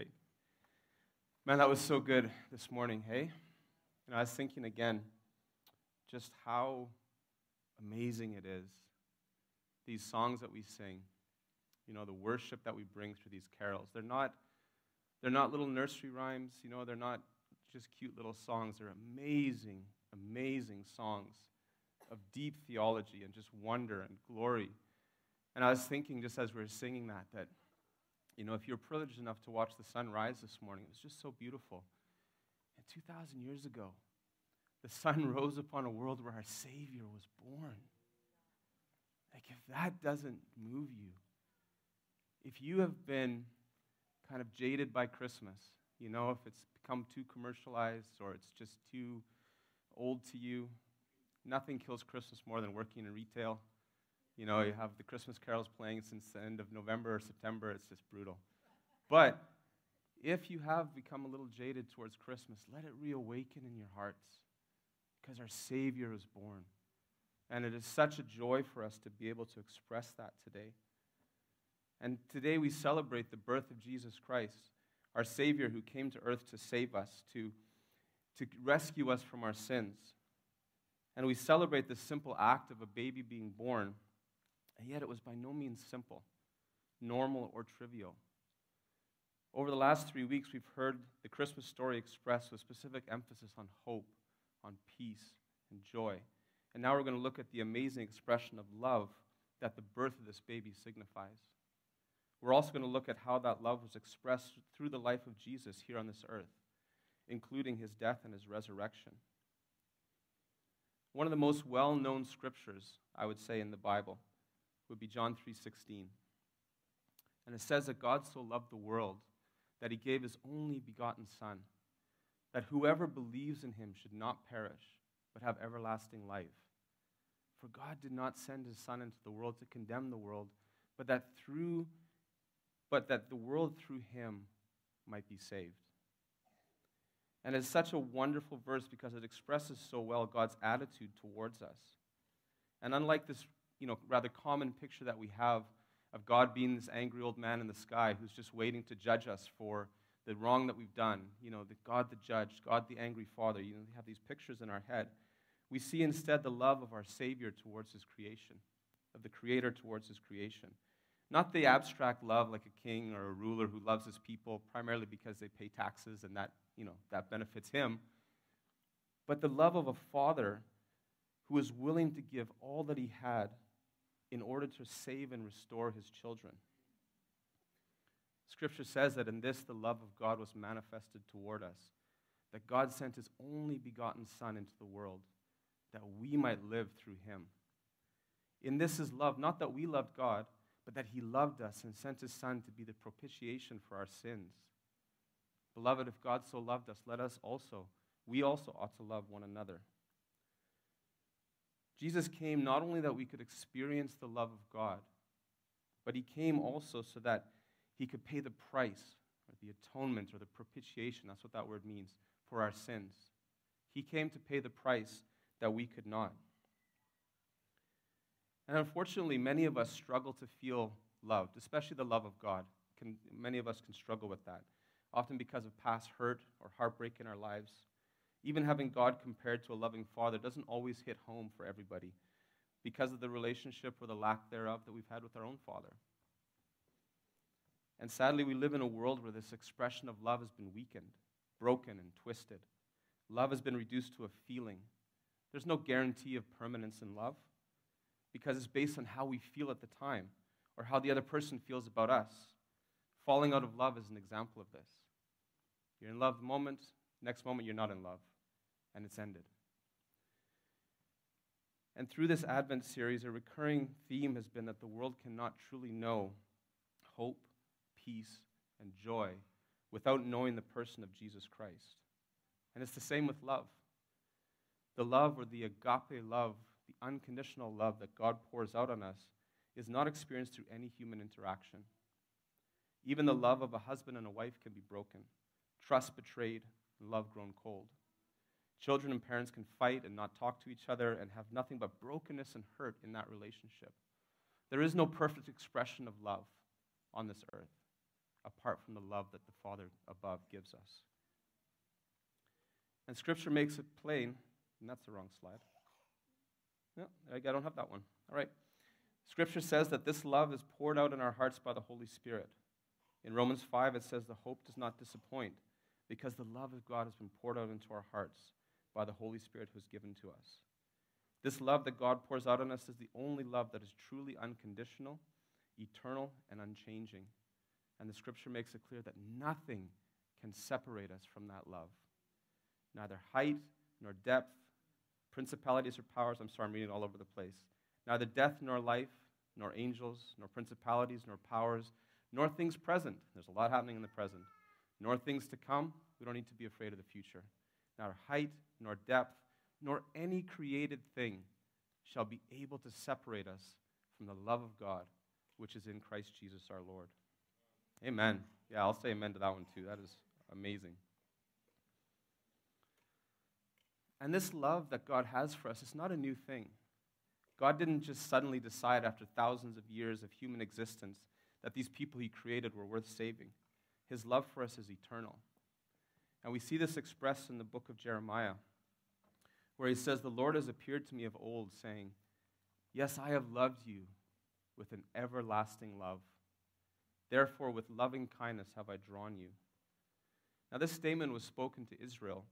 Great. Man, that was so good this morning, hey? And I was thinking again just how amazing it is. These songs that we sing, you know, the worship that we bring through these carols. They're not, they're not little nursery rhymes, you know, they're not just cute little songs. They're amazing, amazing songs of deep theology and just wonder and glory. And I was thinking, just as we were singing that, that, you know, if you're privileged enough to watch the sun rise this morning, it was just so beautiful. And 2,000 years ago, the sun rose upon a world where our Savior was born. Like, if that doesn't move you, if you have been kind of jaded by Christmas, you know, if it's become too commercialized or it's just too old to you, nothing kills Christmas more than working in retail. You know, you have the Christmas carols playing since the end of November or September, it's just brutal. But if you have become a little jaded towards Christmas, let it reawaken in your hearts because our Savior is born. And it is such a joy for us to be able to express that today. And today we celebrate the birth of Jesus Christ, our Savior who came to earth to save us, to, to rescue us from our sins. And we celebrate the simple act of a baby being born, and yet it was by no means simple, normal, or trivial. Over the last three weeks, we've heard the Christmas story expressed with specific emphasis on hope, on peace, and joy. And now we're going to look at the amazing expression of love that the birth of this baby signifies. We're also going to look at how that love was expressed through the life of Jesus here on this earth, including his death and his resurrection. One of the most well-known scriptures, I would say, in the Bible would be John 3:16. And it says that God so loved the world that he gave his only begotten son that whoever believes in him should not perish but have everlasting life. For God did not send his son into the world to condemn the world, but that through but that the world through him might be saved. And it's such a wonderful verse because it expresses so well God's attitude towards us. And unlike this, you know, rather common picture that we have of God being this angry old man in the sky who's just waiting to judge us for the wrong that we've done, you know, the God the judge, God the angry father, you know, we have these pictures in our head. We see instead the love of our Savior towards his creation, of the Creator towards his creation. Not the abstract love like a king or a ruler who loves his people primarily because they pay taxes and that, you know, that benefits him, but the love of a father who is willing to give all that he had in order to save and restore his children. Scripture says that in this the love of God was manifested toward us, that God sent his only begotten Son into the world, that we might live through him. In this is love, not that we loved God, but that he loved us and sent his Son to be the propitiation for our sins. Beloved, if God so loved us, let us also, we also ought to love one another. Jesus came not only that we could experience the love of God, but he came also so that he could pay the price, or the atonement, or the propitiation, that's what that word means, for our sins. He came to pay the price that we could not. And unfortunately, many of us struggle to feel loved, especially the love of God. Can, many of us can struggle with that, often because of past hurt or heartbreak in our lives. Even having God compared to a loving father doesn't always hit home for everybody because of the relationship or the lack thereof that we've had with our own father. And sadly, we live in a world where this expression of love has been weakened, broken, and twisted. Love has been reduced to a feeling. There's no guarantee of permanence in love because it's based on how we feel at the time or how the other person feels about us. Falling out of love is an example of this. You're in love the moment, next moment you're not in love, and it's ended. And through this Advent series, a recurring theme has been that the world cannot truly know hope, peace, and joy without knowing the person of Jesus Christ. And it's the same with love. The love or the agape love the unconditional love that God pours out on us is not experienced through any human interaction. Even the love of a husband and a wife can be broken, trust betrayed, and love grown cold. Children and parents can fight and not talk to each other and have nothing but brokenness and hurt in that relationship. There is no perfect expression of love on this earth. apart from the love that the Father above gives us. And Scripture makes it plain, and that's the wrong slide. No, I don't have that one. All right. Scripture says that this love is poured out in our hearts by the Holy Spirit. In Romans 5, it says the hope does not disappoint because the love of God has been poured out into our hearts by the Holy Spirit who is given to us. This love that God pours out on us is the only love that is truly unconditional, eternal, and unchanging. And the scripture makes it clear that nothing can separate us from that love. Neither height nor depth, principalities or powers. I'm sorry, I'm reading all over the place. Neither death nor life, nor angels, nor principalities, nor powers, nor things present. There's a lot happening in the present. Nor things to come. We don't need to be afraid of the future. Neither height nor depth, nor any created thing shall be able to separate us from the love of God, which is in Christ Jesus our Lord. Amen. Yeah, I'll say amen to that one too. That is amazing. And this love that God has for us is not a new thing. God didn't just suddenly decide after thousands of years of human existence that these people he created were worth saving. His love for us is eternal. And we see this expressed in the book of Jeremiah, where he says, The Lord has appeared to me of old, saying, Yes, I have loved you with an everlasting love. Therefore, with loving kindness have I drawn you. Now, this statement was spoken to Israel,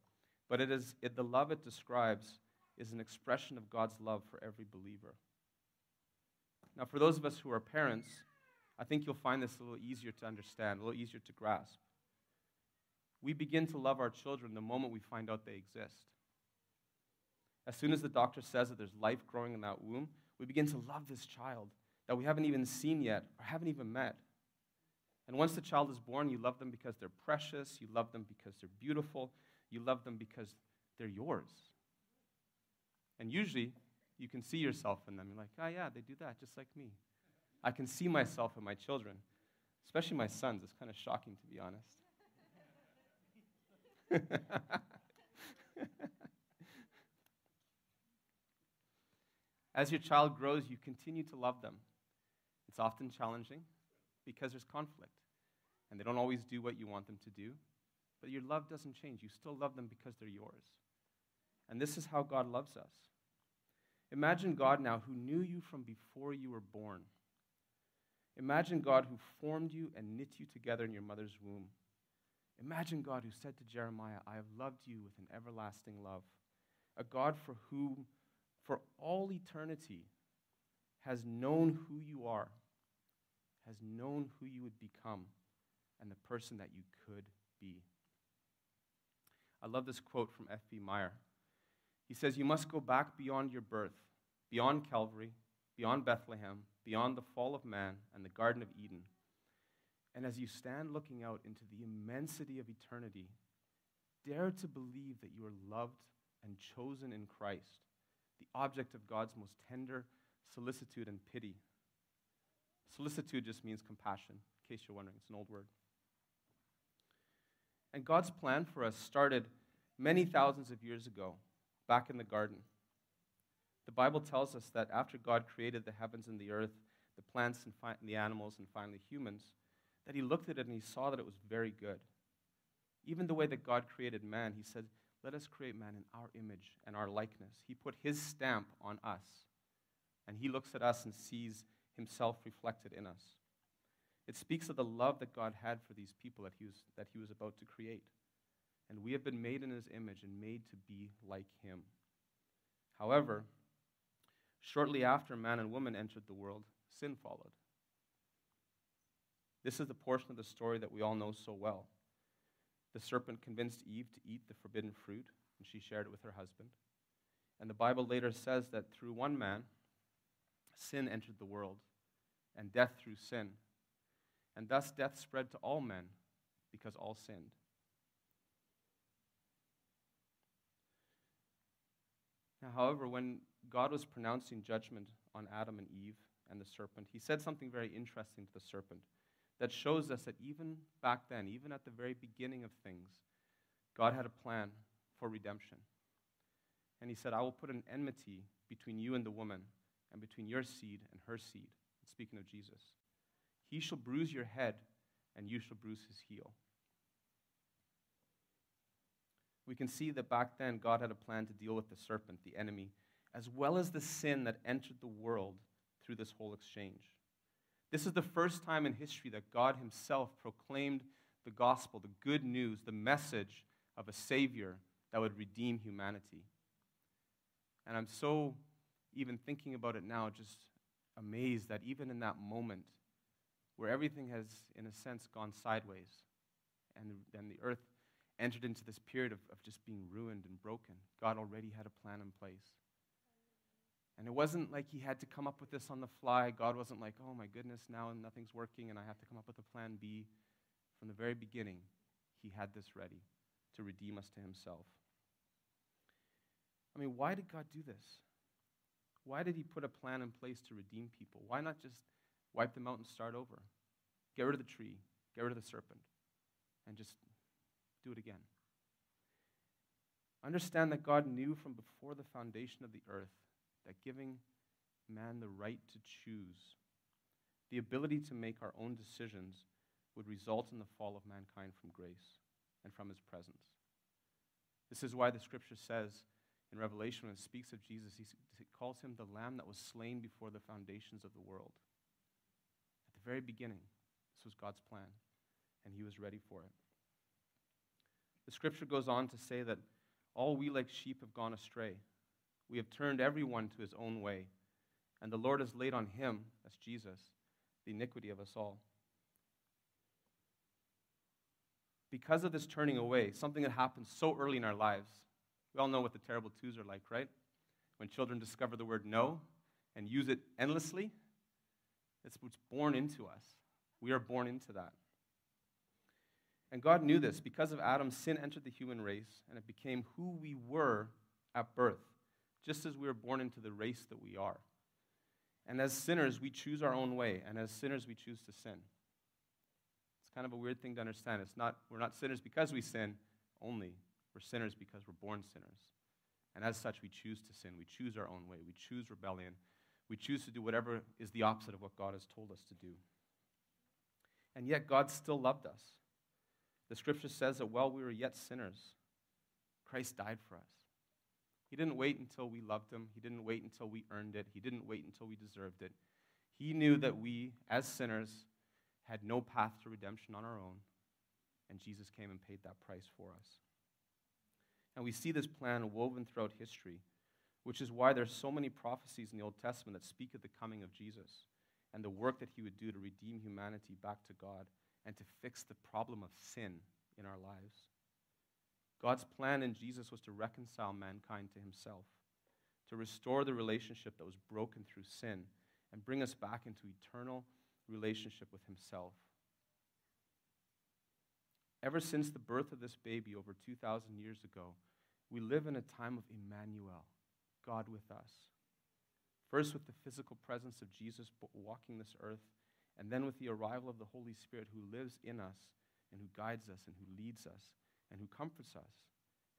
but it is, it, the love it describes is an expression of God's love for every believer. Now, for those of us who are parents, I think you'll find this a little easier to understand, a little easier to grasp. We begin to love our children the moment we find out they exist. As soon as the doctor says that there's life growing in that womb, we begin to love this child that we haven't even seen yet or haven't even met. And once the child is born, you love them because they're precious, you love them because they're beautiful, you love them because they're yours. And usually, you can see yourself in them. You're like, oh, yeah, they do that just like me. I can see myself in my children, especially my sons. It's kind of shocking, to be honest. As your child grows, you continue to love them. It's often challenging because there's conflict, and they don't always do what you want them to do. But your love doesn't change. You still love them because they're yours. And this is how God loves us. Imagine God now who knew you from before you were born. Imagine God who formed you and knit you together in your mother's womb. Imagine God who said to Jeremiah, I have loved you with an everlasting love. A God for whom, for all eternity, has known who you are, has known who you would become, and the person that you could be. I love this quote from F.B. Meyer. He says, You must go back beyond your birth, beyond Calvary, beyond Bethlehem, beyond the fall of man and the Garden of Eden and as you stand looking out into the immensity of eternity, dare to believe that you are loved and chosen in Christ, the object of God's most tender solicitude and pity. Solicitude just means compassion, in case you're wondering. It's an old word. And God's plan for us started many thousands of years ago, back in the garden. The Bible tells us that after God created the heavens and the earth, the plants and, fi- the animals, and finally humans, that he looked at it and he saw that it was very good. Even the way that God created man, he said, Let us create man in our image and our likeness. He put his stamp on us. And he looks at us and sees himself reflected in us. It speaks of the love that God had for these people that he was, that he was about to create. And we have been made in his image and made to be like him. However, shortly after man and woman entered the world, sin followed. This is the portion of the story that we all know so well. The serpent convinced Eve to eat the forbidden fruit, and she shared it with her husband. And the Bible later says that through one man, sin entered the world, and death through sin. And thus death spread to all men because all sinned. Now, however, when God was pronouncing judgment on Adam and Eve and the serpent, he said something very interesting to the serpent that shows us that even back then, even at the very beginning of things, God had a plan for redemption. And he said, I will put an enmity between you and the woman, and between your seed and her seed. Speaking of Jesus, he shall bruise your head, and you shall bruise his heel. We can see that back then God had a plan to deal with the serpent, the enemy, as well as the sin that entered the world through this whole exchange. This is the first time in history that God Himself proclaimed the gospel, the good news, the message of a Savior that would redeem humanity. And I'm so, even thinking about it now, just amazed that even in that moment, where everything has, in a sense, gone sideways, and then the earth entered into this period of, of just being ruined and broken, God already had a plan in place. And it wasn't like he had to come up with this on the fly. God wasn't like, oh my goodness, now nothing's working and I have to come up with a plan B. From the very beginning, he had this ready to redeem us to himself. I mean, why did God do this? Why did he put a plan in place to redeem people? Why not just wipe them out and start over? Get rid of the tree, get rid of the serpent, and just do it again. Understand that God knew from before the foundation of the earth that giving man the right to choose, the ability to make our own decisions, would result in the fall of mankind from grace and from his presence. This is why the scripture says in Revelation, when it speaks of Jesus, he calls him the lamb that was slain before the foundations of the world. At the very beginning, this was God's plan, and he was ready for it. The scripture goes on to say that all we like sheep have gone astray. We have turned everyone to his own way, and the Lord has laid on him, that's Jesus, the iniquity of us all. Because of this turning away, something that happens so early in our lives, we all know what the terrible twos are like, right? When children discover the word no and use it endlessly, it's what's born into us. We are born into that. And God knew this. Because of Adam, sin entered the human race, and it became who we were at birth just as we were born into the race that we are. And as sinners, we choose our own way, and as sinners, we choose to sin. It's kind of a weird thing to understand. It's not, we're not sinners because we sin only, we're sinners because we're born sinners. And as such, we choose to sin. We choose our own way. We choose rebellion. We choose to do whatever is the opposite of what God has told us to do. And yet, God still loved us. The scripture says that while we were yet sinners, Christ died for us. He didn't wait until we loved him. He didn't wait until we earned it. He didn't wait until we deserved it. He knew that we, as sinners, had no path to redemption on our own, and Jesus came and paid that price for us. And we see this plan woven throughout history, which is why there's so many prophecies in the Old Testament that speak of the coming of Jesus and the work that he would do to redeem humanity back to God and to fix the problem of sin in our lives. God's plan in Jesus was to reconcile mankind to himself, to restore the relationship that was broken through sin, and bring us back into eternal relationship with himself. Ever since the birth of this baby over 2,000 years ago, we live in a time of Emmanuel, God with us. First, with the physical presence of Jesus walking this earth, and then with the arrival of the Holy Spirit who lives in us and who guides us and who leads us and who comforts us,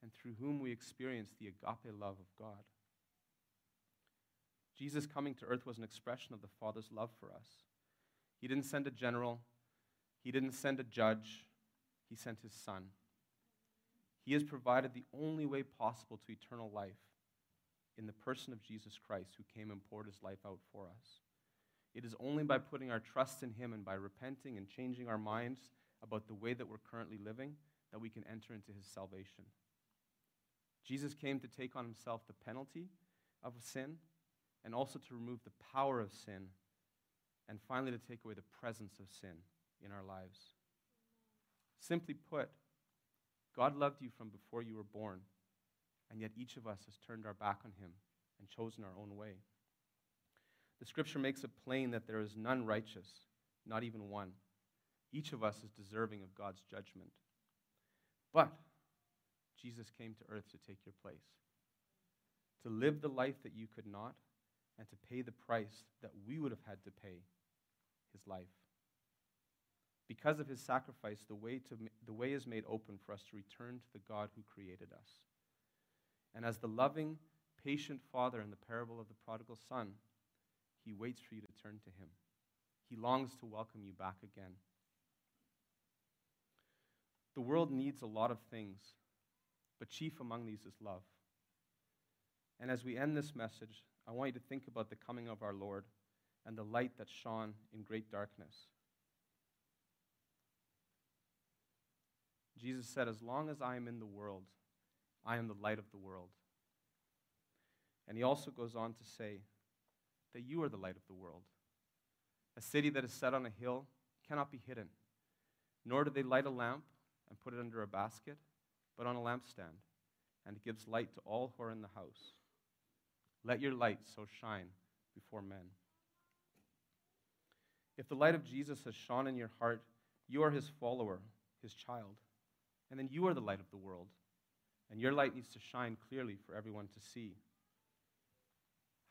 and through whom we experience the agape love of God. Jesus coming to earth was an expression of the Father's love for us. He didn't send a general, He didn't send a judge, He sent His Son. He has provided the only way possible to eternal life in the person of Jesus Christ, who came and poured His life out for us. It is only by putting our trust in Him and by repenting and changing our minds about the way that we're currently living that we can enter into his salvation. Jesus came to take on himself the penalty of sin and also to remove the power of sin and finally to take away the presence of sin in our lives. Simply put, God loved you from before you were born, and yet each of us has turned our back on him and chosen our own way. The scripture makes it plain that there is none righteous, not even one. Each of us is deserving of God's judgment. But Jesus came to earth to take your place, to live the life that you could not, and to pay the price that we would have had to pay his life. Because of his sacrifice, the way, to, the way is made open for us to return to the God who created us. And as the loving, patient father in the parable of the prodigal son, he waits for you to turn to him. He longs to welcome you back again. The world needs a lot of things, but chief among these is love. And as we end this message, I want you to think about the coming of our Lord and the light that shone in great darkness. Jesus said, As long as I am in the world, I am the light of the world. And he also goes on to say that you are the light of the world. A city that is set on a hill cannot be hidden, nor do they light a lamp and put it under a basket, but on a lampstand, and it gives light to all who are in the house. Let your light so shine before men. If the light of Jesus has shone in your heart, you are his follower, his child, and then you are the light of the world. And your light needs to shine clearly for everyone to see.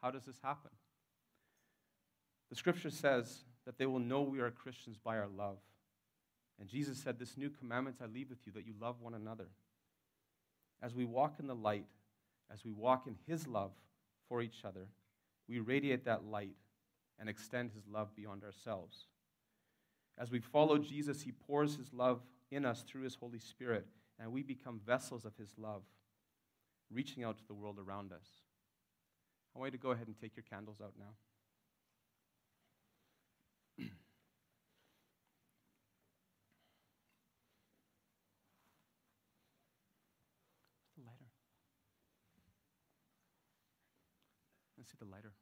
How does this happen? The scripture says that they will know we are Christians by our love. And Jesus said, This new commandment I leave with you, that you love one another. As we walk in the light, as we walk in His love for each other, we radiate that light and extend His love beyond ourselves. As we follow Jesus, He pours His love in us through His Holy Spirit, and we become vessels of His love, reaching out to the world around us. I want you to go ahead and take your candles out now. See the lighter.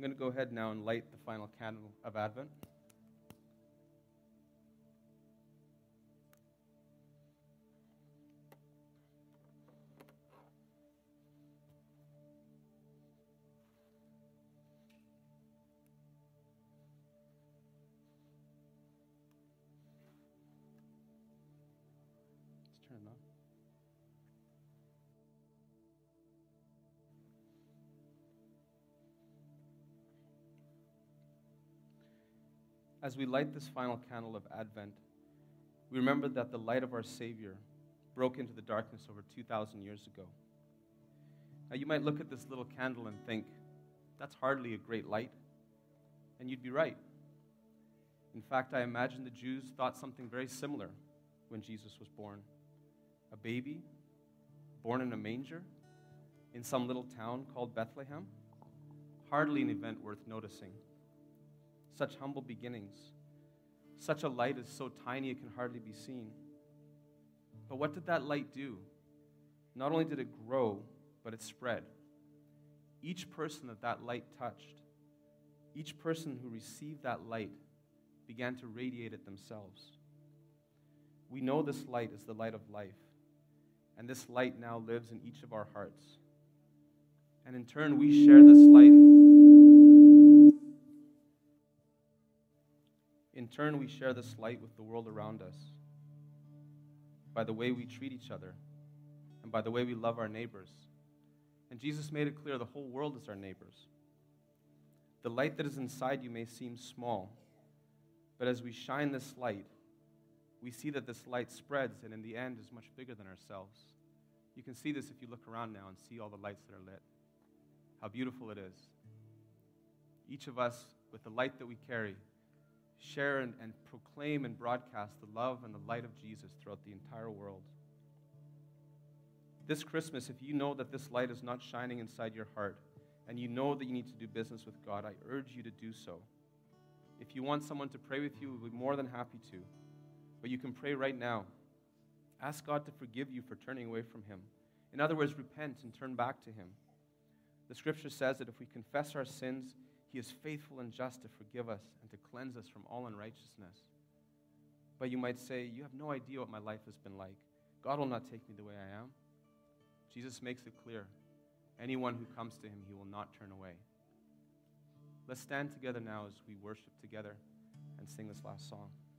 I'm going to go ahead now and light the final candle of Advent. As we light this final candle of Advent, we remember that the light of our Savior broke into the darkness over 2,000 years ago. Now, you might look at this little candle and think, that's hardly a great light. And you'd be right. In fact, I imagine the Jews thought something very similar when Jesus was born. A baby born in a manger in some little town called Bethlehem? Hardly an event worth noticing such humble beginnings. Such a light is so tiny it can hardly be seen. But what did that light do? Not only did it grow, but it spread. Each person that that light touched, each person who received that light began to radiate it themselves. We know this light is the light of life, and this light now lives in each of our hearts. And in turn, we share this light turn, we share this light with the world around us by the way we treat each other and by the way we love our neighbors. And Jesus made it clear the whole world is our neighbors. The light that is inside you may seem small, but as we shine this light, we see that this light spreads and in the end is much bigger than ourselves. You can see this if you look around now and see all the lights that are lit. How beautiful it is. Each of us, with the light that we carry, share and, and proclaim and broadcast the love and the light of Jesus throughout the entire world. This Christmas, if you know that this light is not shining inside your heart and you know that you need to do business with God, I urge you to do so. If you want someone to pray with you, we'll be more than happy to. But you can pray right now. Ask God to forgive you for turning away from Him. In other words, repent and turn back to Him. The scripture says that if we confess our sins, he is faithful and just to forgive us and to cleanse us from all unrighteousness. But you might say, You have no idea what my life has been like. God will not take me the way I am. Jesus makes it clear anyone who comes to him, he will not turn away. Let's stand together now as we worship together and sing this last song.